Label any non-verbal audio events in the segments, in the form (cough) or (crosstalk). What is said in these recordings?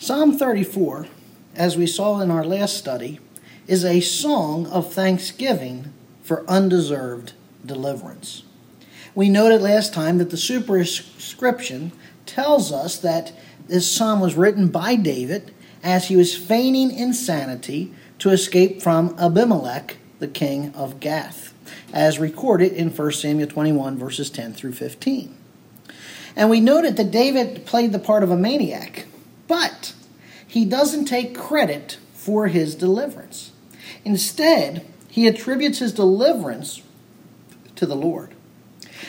Psalm 34, as we saw in our last study, is a song of thanksgiving for undeserved deliverance. We noted last time that the superscription tells us that this psalm was written by David as he was feigning insanity to escape from Abimelech, the king of Gath, as recorded in 1 Samuel 21, verses 10 through 15. And we noted that David played the part of a maniac, but he doesn't take credit for his deliverance. Instead, he attributes his deliverance to the Lord.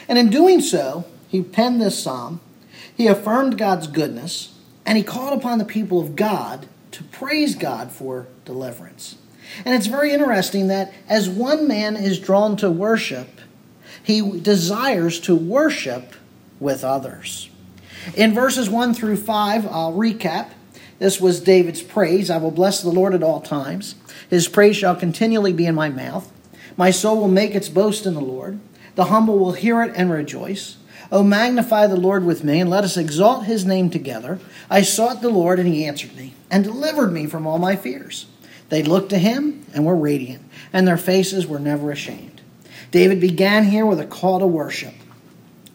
And in doing so, he penned this psalm, he affirmed God's goodness, and he called upon the people of God to praise God for deliverance. And it's very interesting that as one man is drawn to worship, he desires to worship with others. In verses 1 through 5, I'll recap. This was David's praise I will bless the Lord at all times. His praise shall continually be in my mouth. My soul will make its boast in the Lord. The humble will hear it and rejoice. O magnify the Lord with me, and let us exalt his name together. I sought the Lord, and he answered me, and delivered me from all my fears. They looked to him and were radiant, and their faces were never ashamed. David began here with a call to worship.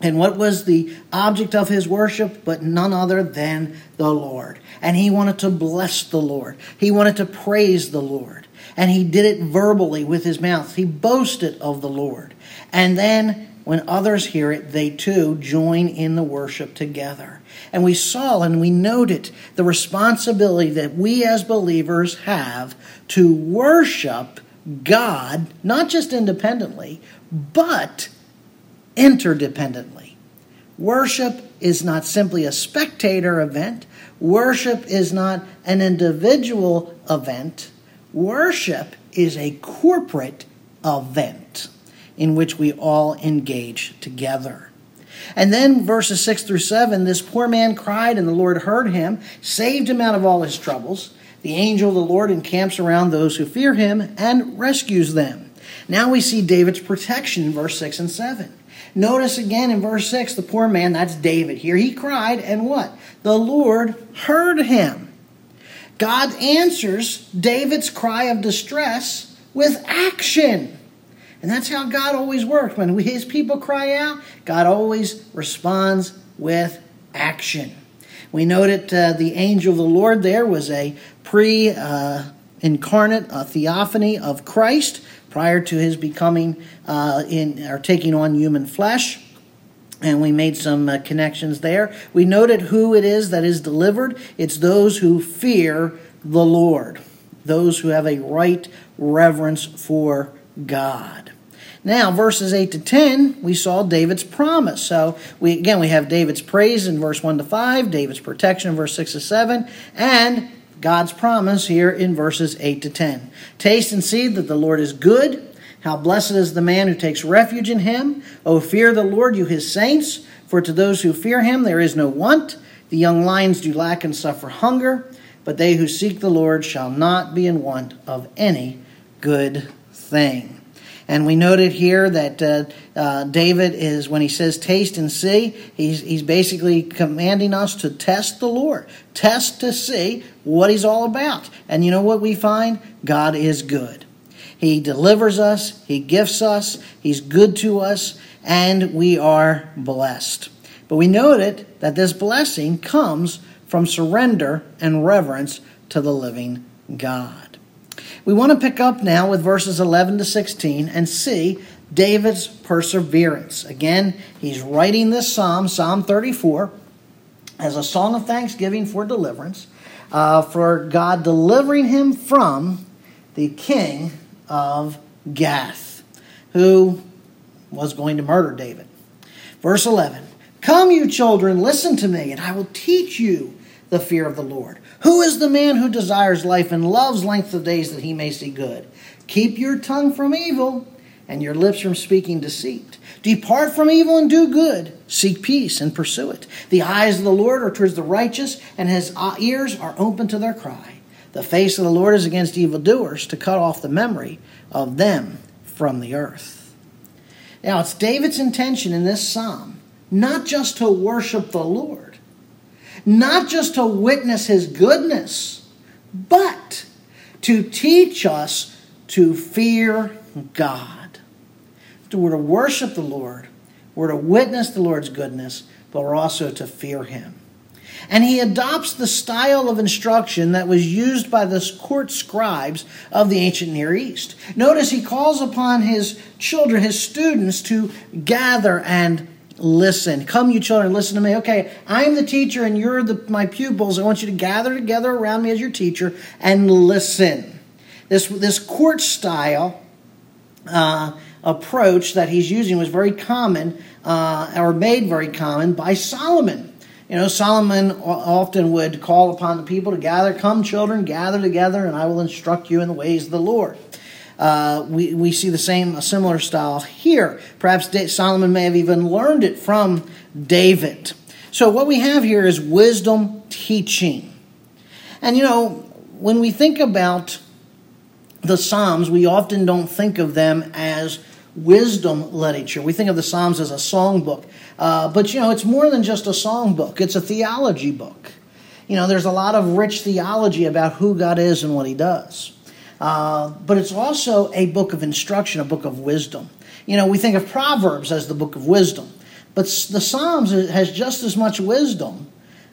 And what was the object of his worship but none other than the Lord? And he wanted to bless the Lord. He wanted to praise the Lord. And he did it verbally with his mouth. He boasted of the Lord. And then when others hear it, they too join in the worship together. And we saw and we noted the responsibility that we as believers have to worship God, not just independently, but interdependently. Worship is not simply a spectator event, worship is not an individual event. Worship is a corporate event in which we all engage together. And then verses 6 through 7 this poor man cried, and the Lord heard him, saved him out of all his troubles. The angel of the Lord encamps around those who fear him and rescues them. Now we see David's protection in verse 6 and 7. Notice again in verse 6, the poor man, that's David here, he cried, and what? The Lord heard him. God answers David's cry of distress with action. And that's how God always works. When his people cry out, God always responds with action. We noted uh, the angel of the Lord there was a pre uh, incarnate a theophany of Christ prior to his becoming uh, in or taking on human flesh. And we made some uh, connections there. We noted who it is that is delivered. It's those who fear the Lord, those who have a right reverence for God. Now, verses 8 to 10, we saw David's promise. So, we again, we have David's praise in verse 1 to 5, David's protection in verse 6 to 7, and God's promise here in verses 8 to 10. Taste and see that the Lord is good. How blessed is the man who takes refuge in him. O fear the Lord, you his saints, for to those who fear him there is no want. The young lions do lack and suffer hunger, but they who seek the Lord shall not be in want of any good thing. And we noted here that uh, uh, David is, when he says taste and see, he's, he's basically commanding us to test the Lord, test to see what he's all about. And you know what we find? God is good. He delivers us, he gifts us, he's good to us, and we are blessed. But we noted that this blessing comes from surrender and reverence to the living God. We want to pick up now with verses 11 to 16 and see David's perseverance. Again, he's writing this psalm, Psalm 34, as a song of thanksgiving for deliverance, uh, for God delivering him from the king of Gath, who was going to murder David. Verse 11 Come, you children, listen to me, and I will teach you the fear of the Lord. Who is the man who desires life and loves length of days that he may see good? Keep your tongue from evil and your lips from speaking deceit. Depart from evil and do good. Seek peace and pursue it. The eyes of the Lord are towards the righteous, and his ears are open to their cry. The face of the Lord is against evildoers, to cut off the memory of them from the earth. Now, it's David's intention in this psalm not just to worship the Lord, not just to witness his goodness, but to teach us to fear God. We're to worship the Lord, we're to witness the Lord's goodness, but we're also to fear him. And he adopts the style of instruction that was used by the court scribes of the ancient Near East. Notice he calls upon his children, his students, to gather and listen. Come, you children, listen to me. Okay, I'm the teacher and you're the, my pupils. I want you to gather together around me as your teacher and listen. This, this court style uh, approach that he's using was very common, uh, or made very common by Solomon. You know, Solomon often would call upon the people to gather, come, children, gather together, and I will instruct you in the ways of the Lord. Uh, we, we see the same, a similar style here. Perhaps Solomon may have even learned it from David. So, what we have here is wisdom teaching. And, you know, when we think about the Psalms, we often don't think of them as wisdom literature. We think of the Psalms as a songbook. Uh, but, you know, it's more than just a songbook, it's a theology book. You know, there's a lot of rich theology about who God is and what He does. Uh, but it's also a book of instruction, a book of wisdom. You know, we think of Proverbs as the book of wisdom, but the Psalms has just as much wisdom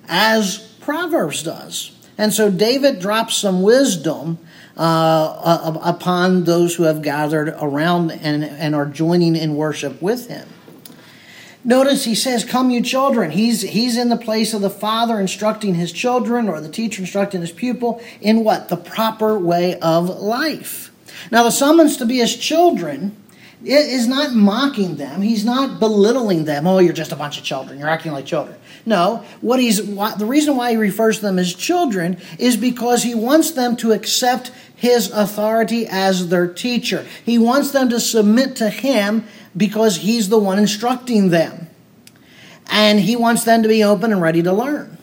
as Proverbs does. And so David drops some wisdom uh, upon those who have gathered around and, and are joining in worship with him. Notice he says, Come, you children. He's, he's in the place of the father instructing his children or the teacher instructing his pupil in what? The proper way of life. Now, the summons to be his children is not mocking them. He's not belittling them. Oh, you're just a bunch of children. You're acting like children. No, what he's the reason why he refers to them as children is because he wants them to accept his authority as their teacher. He wants them to submit to him because he's the one instructing them. And he wants them to be open and ready to learn.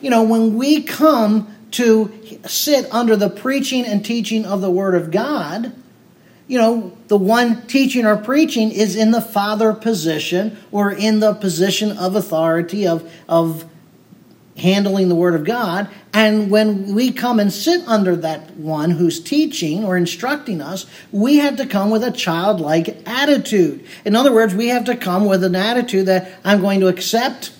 You know, when we come to sit under the preaching and teaching of the Word of God, you know, the one teaching or preaching is in the father position or in the position of authority, of, of handling the Word of God. And when we come and sit under that one who's teaching or instructing us, we have to come with a childlike attitude. In other words, we have to come with an attitude that I'm going to accept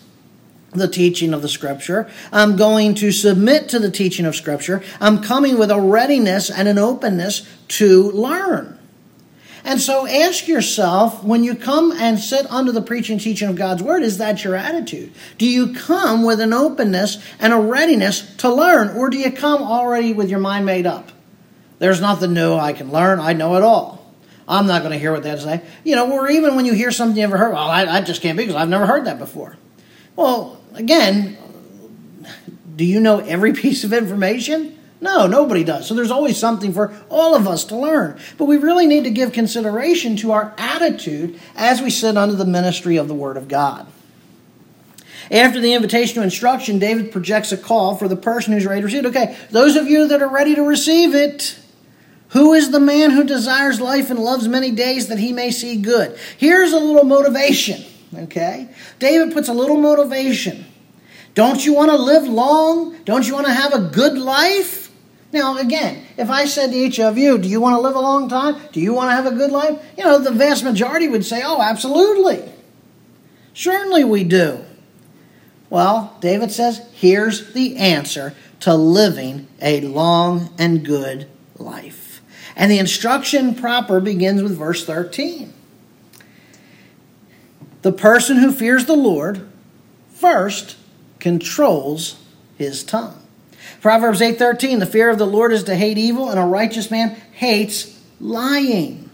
the teaching of the Scripture. I'm going to submit to the teaching of Scripture. I'm coming with a readiness and an openness to learn. And so ask yourself when you come and sit under the preaching teaching of God's Word, is that your attitude? Do you come with an openness and a readiness to learn, or do you come already with your mind made up? There's nothing new I can learn, I know it all. I'm not going to hear what they have to say. You know, or even when you hear something you never heard, well, I, I just can't be because I've never heard that before. Well, again, do you know every (laughs) piece of information? No, nobody does. So there's always something for all of us to learn. But we really need to give consideration to our attitude as we sit under the ministry of the Word of God. After the invitation to instruction, David projects a call for the person who's ready to receive it. Okay, those of you that are ready to receive it, who is the man who desires life and loves many days that he may see good? Here's a little motivation, okay? David puts a little motivation. Don't you want to live long? Don't you want to have a good life? Now, again, if I said to each of you, do you want to live a long time? Do you want to have a good life? You know, the vast majority would say, oh, absolutely. Certainly we do. Well, David says, here's the answer to living a long and good life. And the instruction proper begins with verse 13. The person who fears the Lord first controls his tongue. Proverbs 8:13, the fear of the Lord is to hate evil and a righteous man hates lying.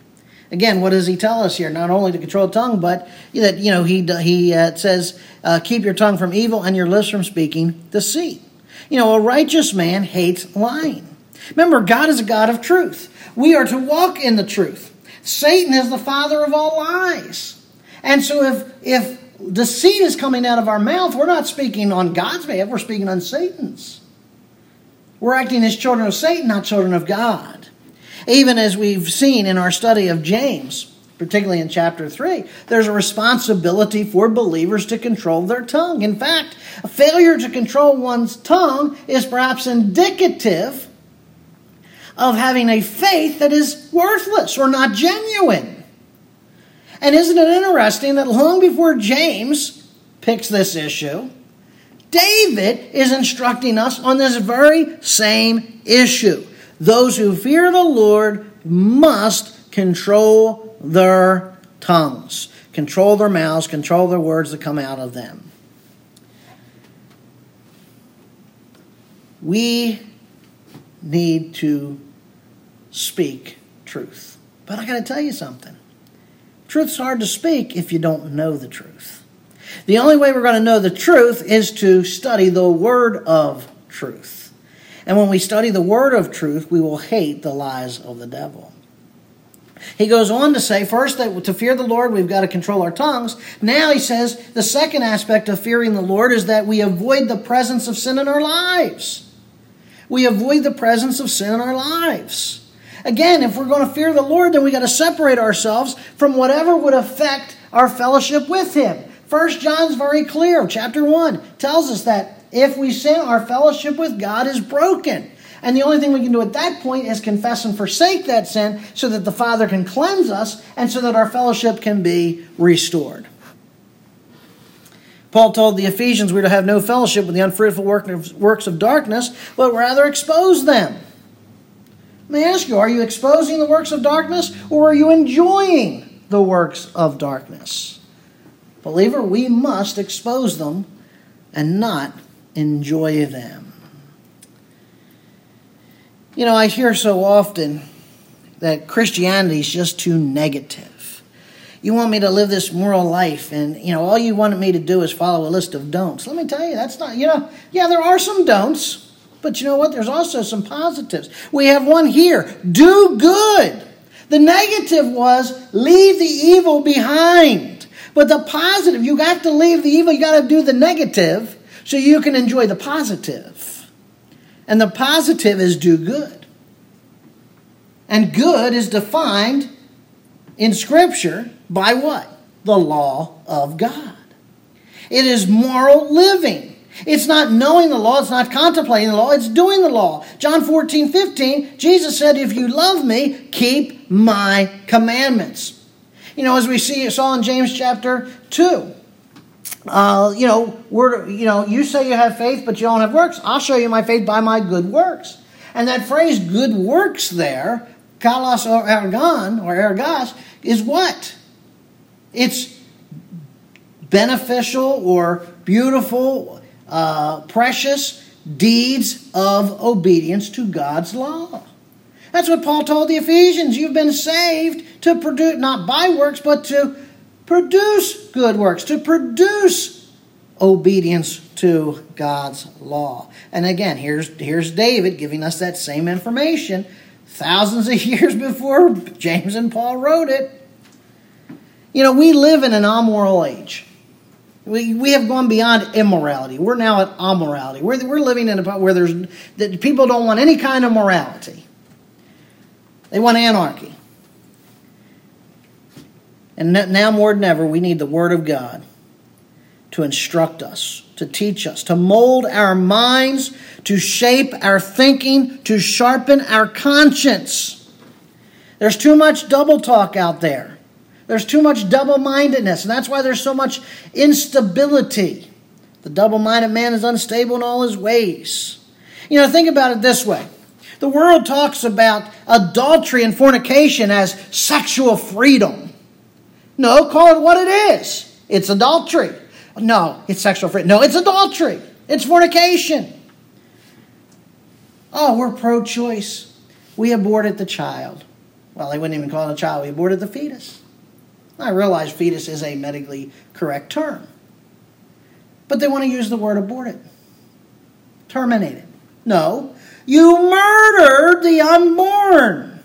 Again, what does he tell us here? Not only to control the tongue, but that you know he he uh, says, uh, "Keep your tongue from evil and your lips from speaking deceit." You know, a righteous man hates lying. Remember, God is a God of truth. We are to walk in the truth. Satan is the father of all lies, and so if if deceit is coming out of our mouth, we're not speaking on God's behalf; we're speaking on Satan's. We're acting as children of Satan, not children of God. Even as we've seen in our study of James, particularly in chapter 3, there's a responsibility for believers to control their tongue. In fact, a failure to control one's tongue is perhaps indicative of having a faith that is worthless or not genuine. And isn't it interesting that long before James picks this issue, David is instructing us on this very same issue. Those who fear the Lord must control their tongues, control their mouths, control their words that come out of them. We need to speak truth. But I got to tell you something. Truth's hard to speak if you don't know the truth. The only way we're going to know the truth is to study the word of truth. And when we study the word of truth, we will hate the lies of the devil. He goes on to say, first, that to fear the Lord, we've got to control our tongues. Now he says the second aspect of fearing the Lord is that we avoid the presence of sin in our lives. We avoid the presence of sin in our lives. Again, if we're going to fear the Lord, then we got to separate ourselves from whatever would affect our fellowship with Him. First John's very clear. Chapter 1 tells us that if we sin, our fellowship with God is broken. And the only thing we can do at that point is confess and forsake that sin so that the Father can cleanse us and so that our fellowship can be restored. Paul told the Ephesians we are to have no fellowship with the unfruitful works of darkness, but rather expose them. Let me ask you are you exposing the works of darkness or are you enjoying the works of darkness? Believer, we must expose them and not enjoy them. You know, I hear so often that Christianity is just too negative. You want me to live this moral life, and you know, all you wanted me to do is follow a list of don'ts. Let me tell you, that's not, you know, yeah, there are some don'ts, but you know what? There's also some positives. We have one here do good. The negative was leave the evil behind. But the positive, you got to leave the evil, you got to do the negative so you can enjoy the positive. And the positive is do good. And good is defined in Scripture by what? The law of God. It is moral living. It's not knowing the law, it's not contemplating the law, it's doing the law. John 14, 15, Jesus said, If you love me, keep my commandments. You know, as we see, saw in James chapter 2, uh, you know, we're, you know, you say you have faith, but you don't have works. I'll show you my faith by my good works. And that phrase "good works" there, kalos or ergon or ergos, is what? It's beneficial or beautiful, uh, precious deeds of obedience to God's law. That's what Paul told the Ephesians. You've been saved to produce, not by works, but to produce good works, to produce obedience to God's law. And again, here's, here's David giving us that same information thousands of (laughs) years before James and Paul wrote it. You know, we live in an amoral age. We, we have gone beyond immorality. We're now at amorality. We're, we're living in a where there's that people don't want any kind of morality. They want anarchy. And now more than ever, we need the Word of God to instruct us, to teach us, to mold our minds, to shape our thinking, to sharpen our conscience. There's too much double talk out there. There's too much double mindedness, and that's why there's so much instability. The double minded man is unstable in all his ways. You know, think about it this way the world talks about adultery and fornication as sexual freedom. No, call it what it is. It's adultery. No, it's sexual freedom. No, it's adultery. It's fornication. Oh, we're pro choice. We aborted the child. Well, they wouldn't even call it a child. We aborted the fetus. I realize fetus is a medically correct term. But they want to use the word aborted. Terminated. No, you murdered the unborn.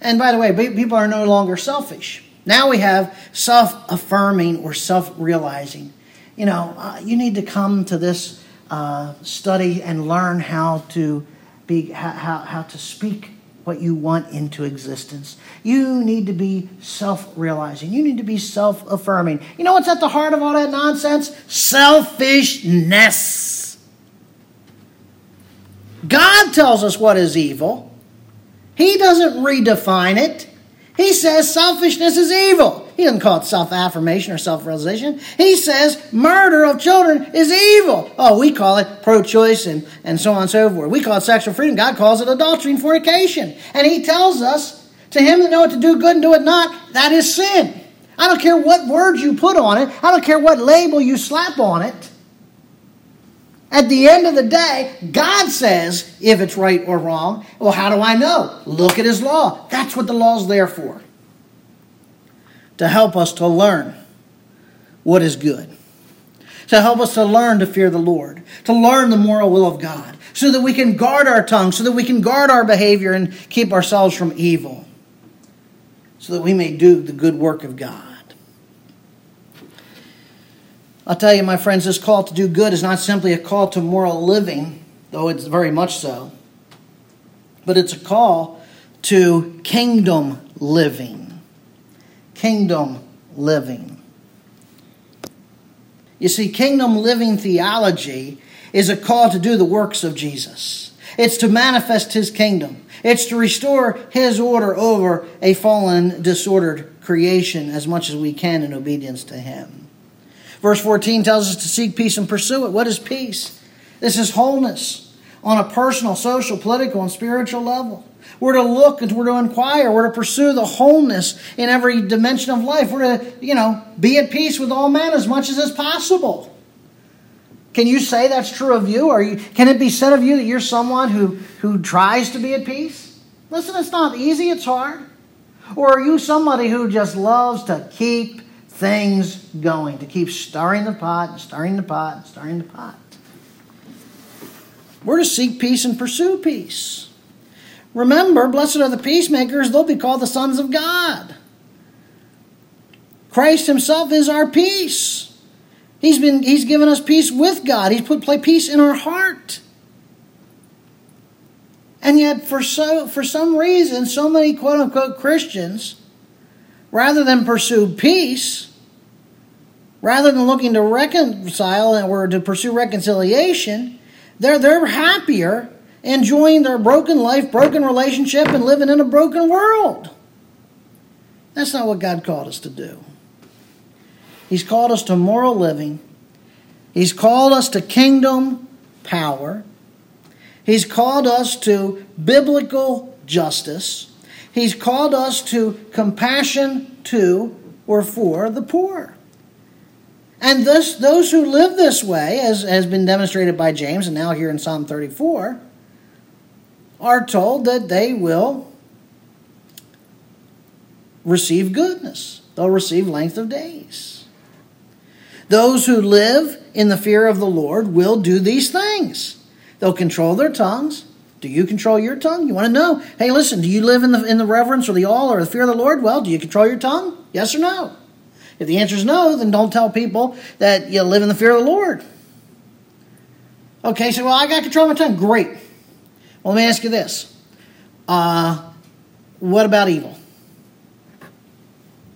And by the way, people are no longer selfish. Now we have self affirming or self realizing. You know, uh, you need to come to this uh, study and learn how to be how, how, how to speak what you want into existence. You need to be self realizing. You need to be self affirming. You know what's at the heart of all that nonsense? Selfishness. God tells us what is evil, He doesn't redefine it. He says selfishness is evil. He doesn't call it self affirmation or self realization. He says murder of children is evil. Oh, we call it pro choice and, and so on and so forth. We call it sexual freedom. God calls it adultery and fornication. And He tells us to Him that know what to do good and do it not, that is sin. I don't care what words you put on it, I don't care what label you slap on it. At the end of the day, God says if it's right or wrong. Well, how do I know? Look at His law. That's what the law's there for to help us to learn what is good, to help us to learn to fear the Lord, to learn the moral will of God, so that we can guard our tongue, so that we can guard our behavior and keep ourselves from evil, so that we may do the good work of God. I'll tell you, my friends, this call to do good is not simply a call to moral living, though it's very much so, but it's a call to kingdom living kingdom living. You see, kingdom living theology is a call to do the works of Jesus. It's to manifest his kingdom. It's to restore his order over a fallen, disordered creation as much as we can in obedience to him. Verse 14 tells us to seek peace and pursue it. What is peace? This is wholeness on a personal, social, political, and spiritual level. We're to look and we're to inquire. We're to pursue the wholeness in every dimension of life. We're to, you know, be at peace with all men as much as is possible. Can you say that's true of you? Or you, can it be said of you that you're someone who, who tries to be at peace? Listen, it's not easy, it's hard. Or are you somebody who just loves to keep things going, to keep stirring the pot, and stirring the pot, and stirring the pot? We're to seek peace and pursue peace. Remember, blessed are the peacemakers, they'll be called the sons of God. Christ Himself is our peace. He's, been, he's given us peace with God. He's put play peace in our heart. And yet, for, so, for some reason, so many quote unquote Christians, rather than pursue peace, rather than looking to reconcile or to pursue reconciliation, they're, they're happier enjoying their broken life, broken relationship, and living in a broken world. That's not what God called us to do. He's called us to moral living. He's called us to kingdom power. He's called us to biblical justice. He's called us to compassion to or for the poor. And this, those who live this way, as has been demonstrated by James and now here in Psalm 34, are told that they will receive goodness. They'll receive length of days. Those who live in the fear of the Lord will do these things. They'll control their tongues. Do you control your tongue? You want to know? Hey, listen, do you live in the, in the reverence or the awe or the fear of the Lord? Well, do you control your tongue? Yes or no? If the answer is no, then don't tell people that you live in the fear of the Lord. Okay, so well, I got control of my tongue. Great. Well, let me ask you this. Uh, what about evil?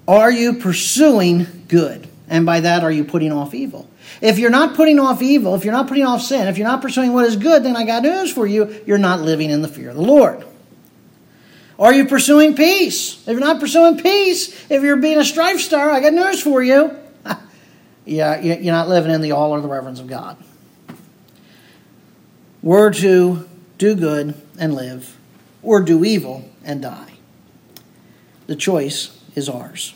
Are you pursuing good? And by that, are you putting off evil? If you're not putting off evil, if you're not putting off sin, if you're not pursuing what is good, then I got news for you. You're not living in the fear of the Lord. Are you pursuing peace? If you're not pursuing peace, if you're being a strife star, I got news for you. (laughs) yeah, you're not living in the all or the reverence of God. We're to do good and live, or do evil and die. The choice is ours.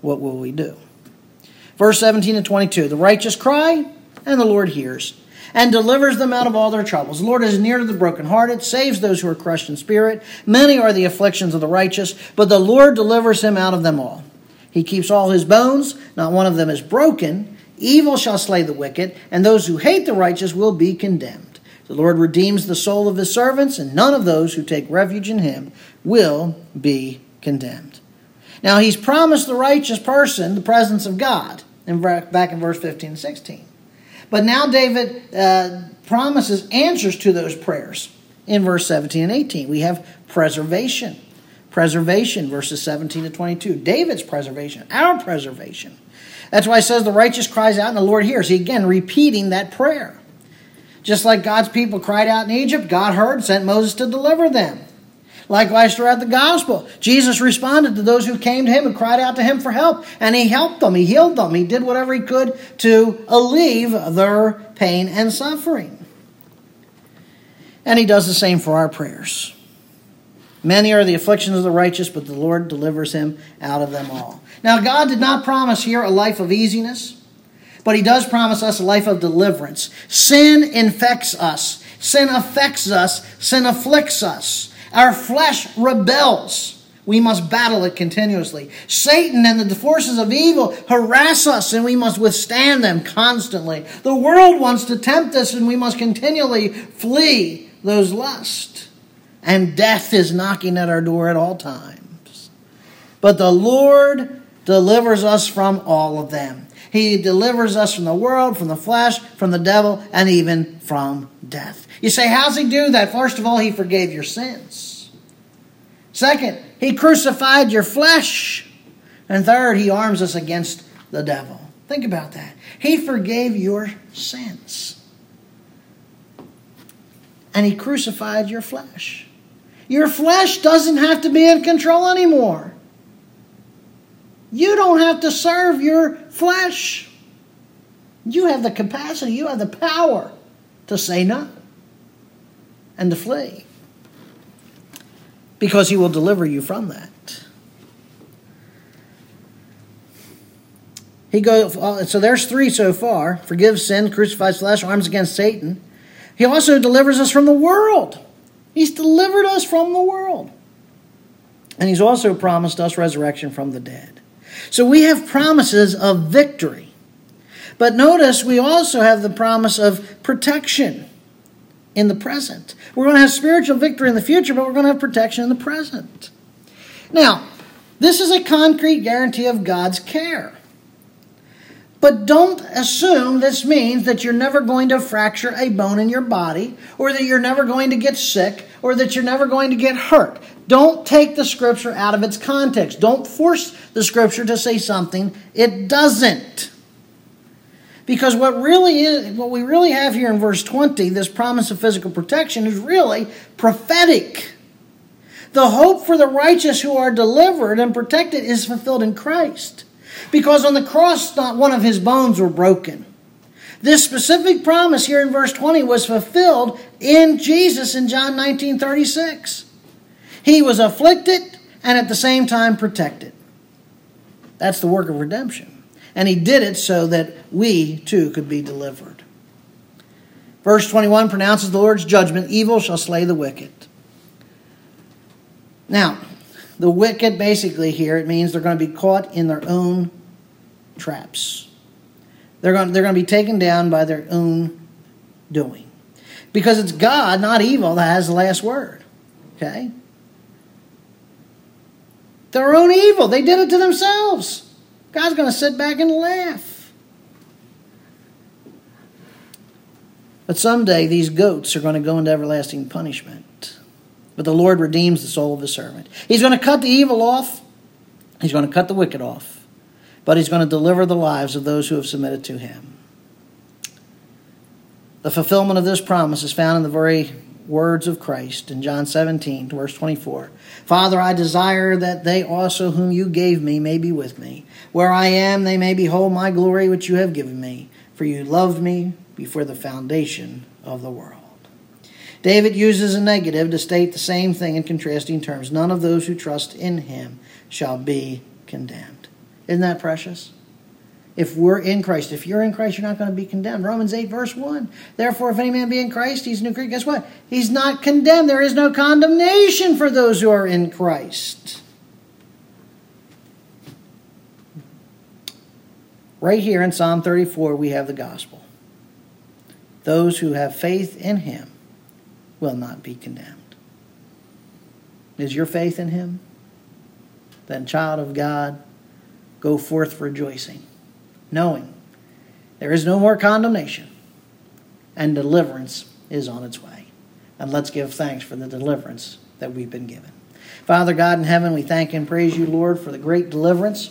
What will we do? Verse 17 and 22 The righteous cry, and the Lord hears, and delivers them out of all their troubles. The Lord is near to the brokenhearted, saves those who are crushed in spirit. Many are the afflictions of the righteous, but the Lord delivers him out of them all. He keeps all his bones, not one of them is broken. Evil shall slay the wicked, and those who hate the righteous will be condemned. The Lord redeems the soul of his servants, and none of those who take refuge in him will be condemned. Now, he's promised the righteous person the presence of God, in, back in verse 15 and 16. But now David uh, promises answers to those prayers in verse 17 and 18. We have preservation. Preservation, verses 17 to 22. David's preservation, our preservation. That's why it says the righteous cries out and the Lord hears. He again repeating that prayer. Just like God's people cried out in Egypt, God heard, sent Moses to deliver them. Likewise, throughout the gospel, Jesus responded to those who came to him and cried out to him for help, and he helped them, he healed them, he did whatever he could to alleviate their pain and suffering. And he does the same for our prayers. Many are the afflictions of the righteous, but the Lord delivers him out of them all. Now, God did not promise here a life of easiness, but he does promise us a life of deliverance. Sin infects us, sin affects us, sin afflicts us. Our flesh rebels. We must battle it continuously. Satan and the forces of evil harass us, and we must withstand them constantly. The world wants to tempt us, and we must continually flee those lusts. And death is knocking at our door at all times. But the Lord delivers us from all of them. He delivers us from the world, from the flesh, from the devil, and even from death. You say, how's he do that? First of all, he forgave your sins. Second, he crucified your flesh. And third, he arms us against the devil. Think about that. He forgave your sins. And he crucified your flesh. Your flesh doesn't have to be in control anymore. You don't have to serve your flesh. You have the capacity, you have the power to say no and to flee because he will deliver you from that. He goes, uh, so there's three so far forgive sin, crucifies flesh, arms against Satan. He also delivers us from the world. He's delivered us from the world. And he's also promised us resurrection from the dead. So we have promises of victory. But notice we also have the promise of protection in the present. We're going to have spiritual victory in the future, but we're going to have protection in the present. Now, this is a concrete guarantee of God's care. But don't assume this means that you're never going to fracture a bone in your body, or that you're never going to get sick, or that you're never going to get hurt. Don't take the scripture out of its context. Don't force the scripture to say something it doesn't. Because what really is what we really have here in verse 20, this promise of physical protection is really prophetic. The hope for the righteous who are delivered and protected is fulfilled in Christ. Because on the cross not one of his bones were broken. This specific promise here in verse 20 was fulfilled in Jesus in John 19:36. He was afflicted and at the same time protected. That's the work of redemption. And he did it so that we too could be delivered. Verse 21 pronounces the Lord's judgment evil shall slay the wicked. Now, the wicked basically here, it means they're going to be caught in their own traps. They're going, they're going to be taken down by their own doing. Because it's God, not evil, that has the last word. Okay? Their own evil. They did it to themselves. God's going to sit back and laugh. But someday these goats are going to go into everlasting punishment. But the Lord redeems the soul of his servant. He's going to cut the evil off, he's going to cut the wicked off, but he's going to deliver the lives of those who have submitted to him. The fulfillment of this promise is found in the very words of Christ in John 17, verse 24. Father, I desire that they also whom you gave me may be with me. Where I am, they may behold my glory which you have given me, for you loved me before the foundation of the world. David uses a negative to state the same thing in contrasting terms. None of those who trust in him shall be condemned. Isn't that precious? If we're in Christ. If you're in Christ, you're not going to be condemned. Romans 8, verse 1. Therefore, if any man be in Christ, he's a new creature. Guess what? He's not condemned. There is no condemnation for those who are in Christ. Right here in Psalm 34, we have the gospel. Those who have faith in him will not be condemned. Is your faith in him? Then, child of God, go forth rejoicing knowing there is no more condemnation and deliverance is on its way. And let's give thanks for the deliverance that we've been given. Father God in heaven, we thank and praise you, Lord, for the great deliverance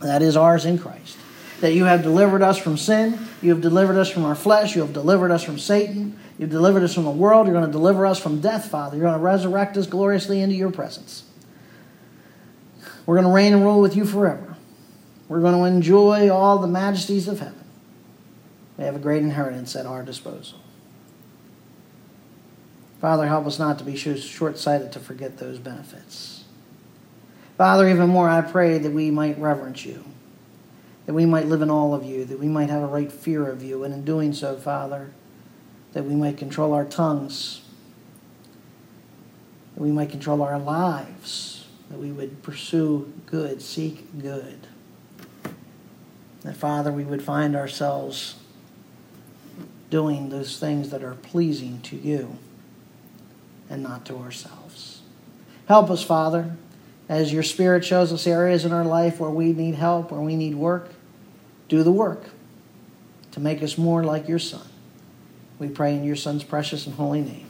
that is ours in Christ. That you have delivered us from sin, you have delivered us from our flesh, you have delivered us from Satan, you've delivered us from the world, you're going to deliver us from death, Father. You're going to resurrect us gloriously into your presence. We're going to reign and rule with you forever. We're going to enjoy all the majesties of heaven. We have a great inheritance at our disposal. Father, help us not to be short sighted to forget those benefits. Father, even more, I pray that we might reverence you, that we might live in all of you, that we might have a right fear of you, and in doing so, Father, that we might control our tongues, that we might control our lives, that we would pursue good, seek good. That, Father, we would find ourselves doing those things that are pleasing to you and not to ourselves. Help us, Father, as your Spirit shows us areas in our life where we need help, where we need work. Do the work to make us more like your Son. We pray in your Son's precious and holy name.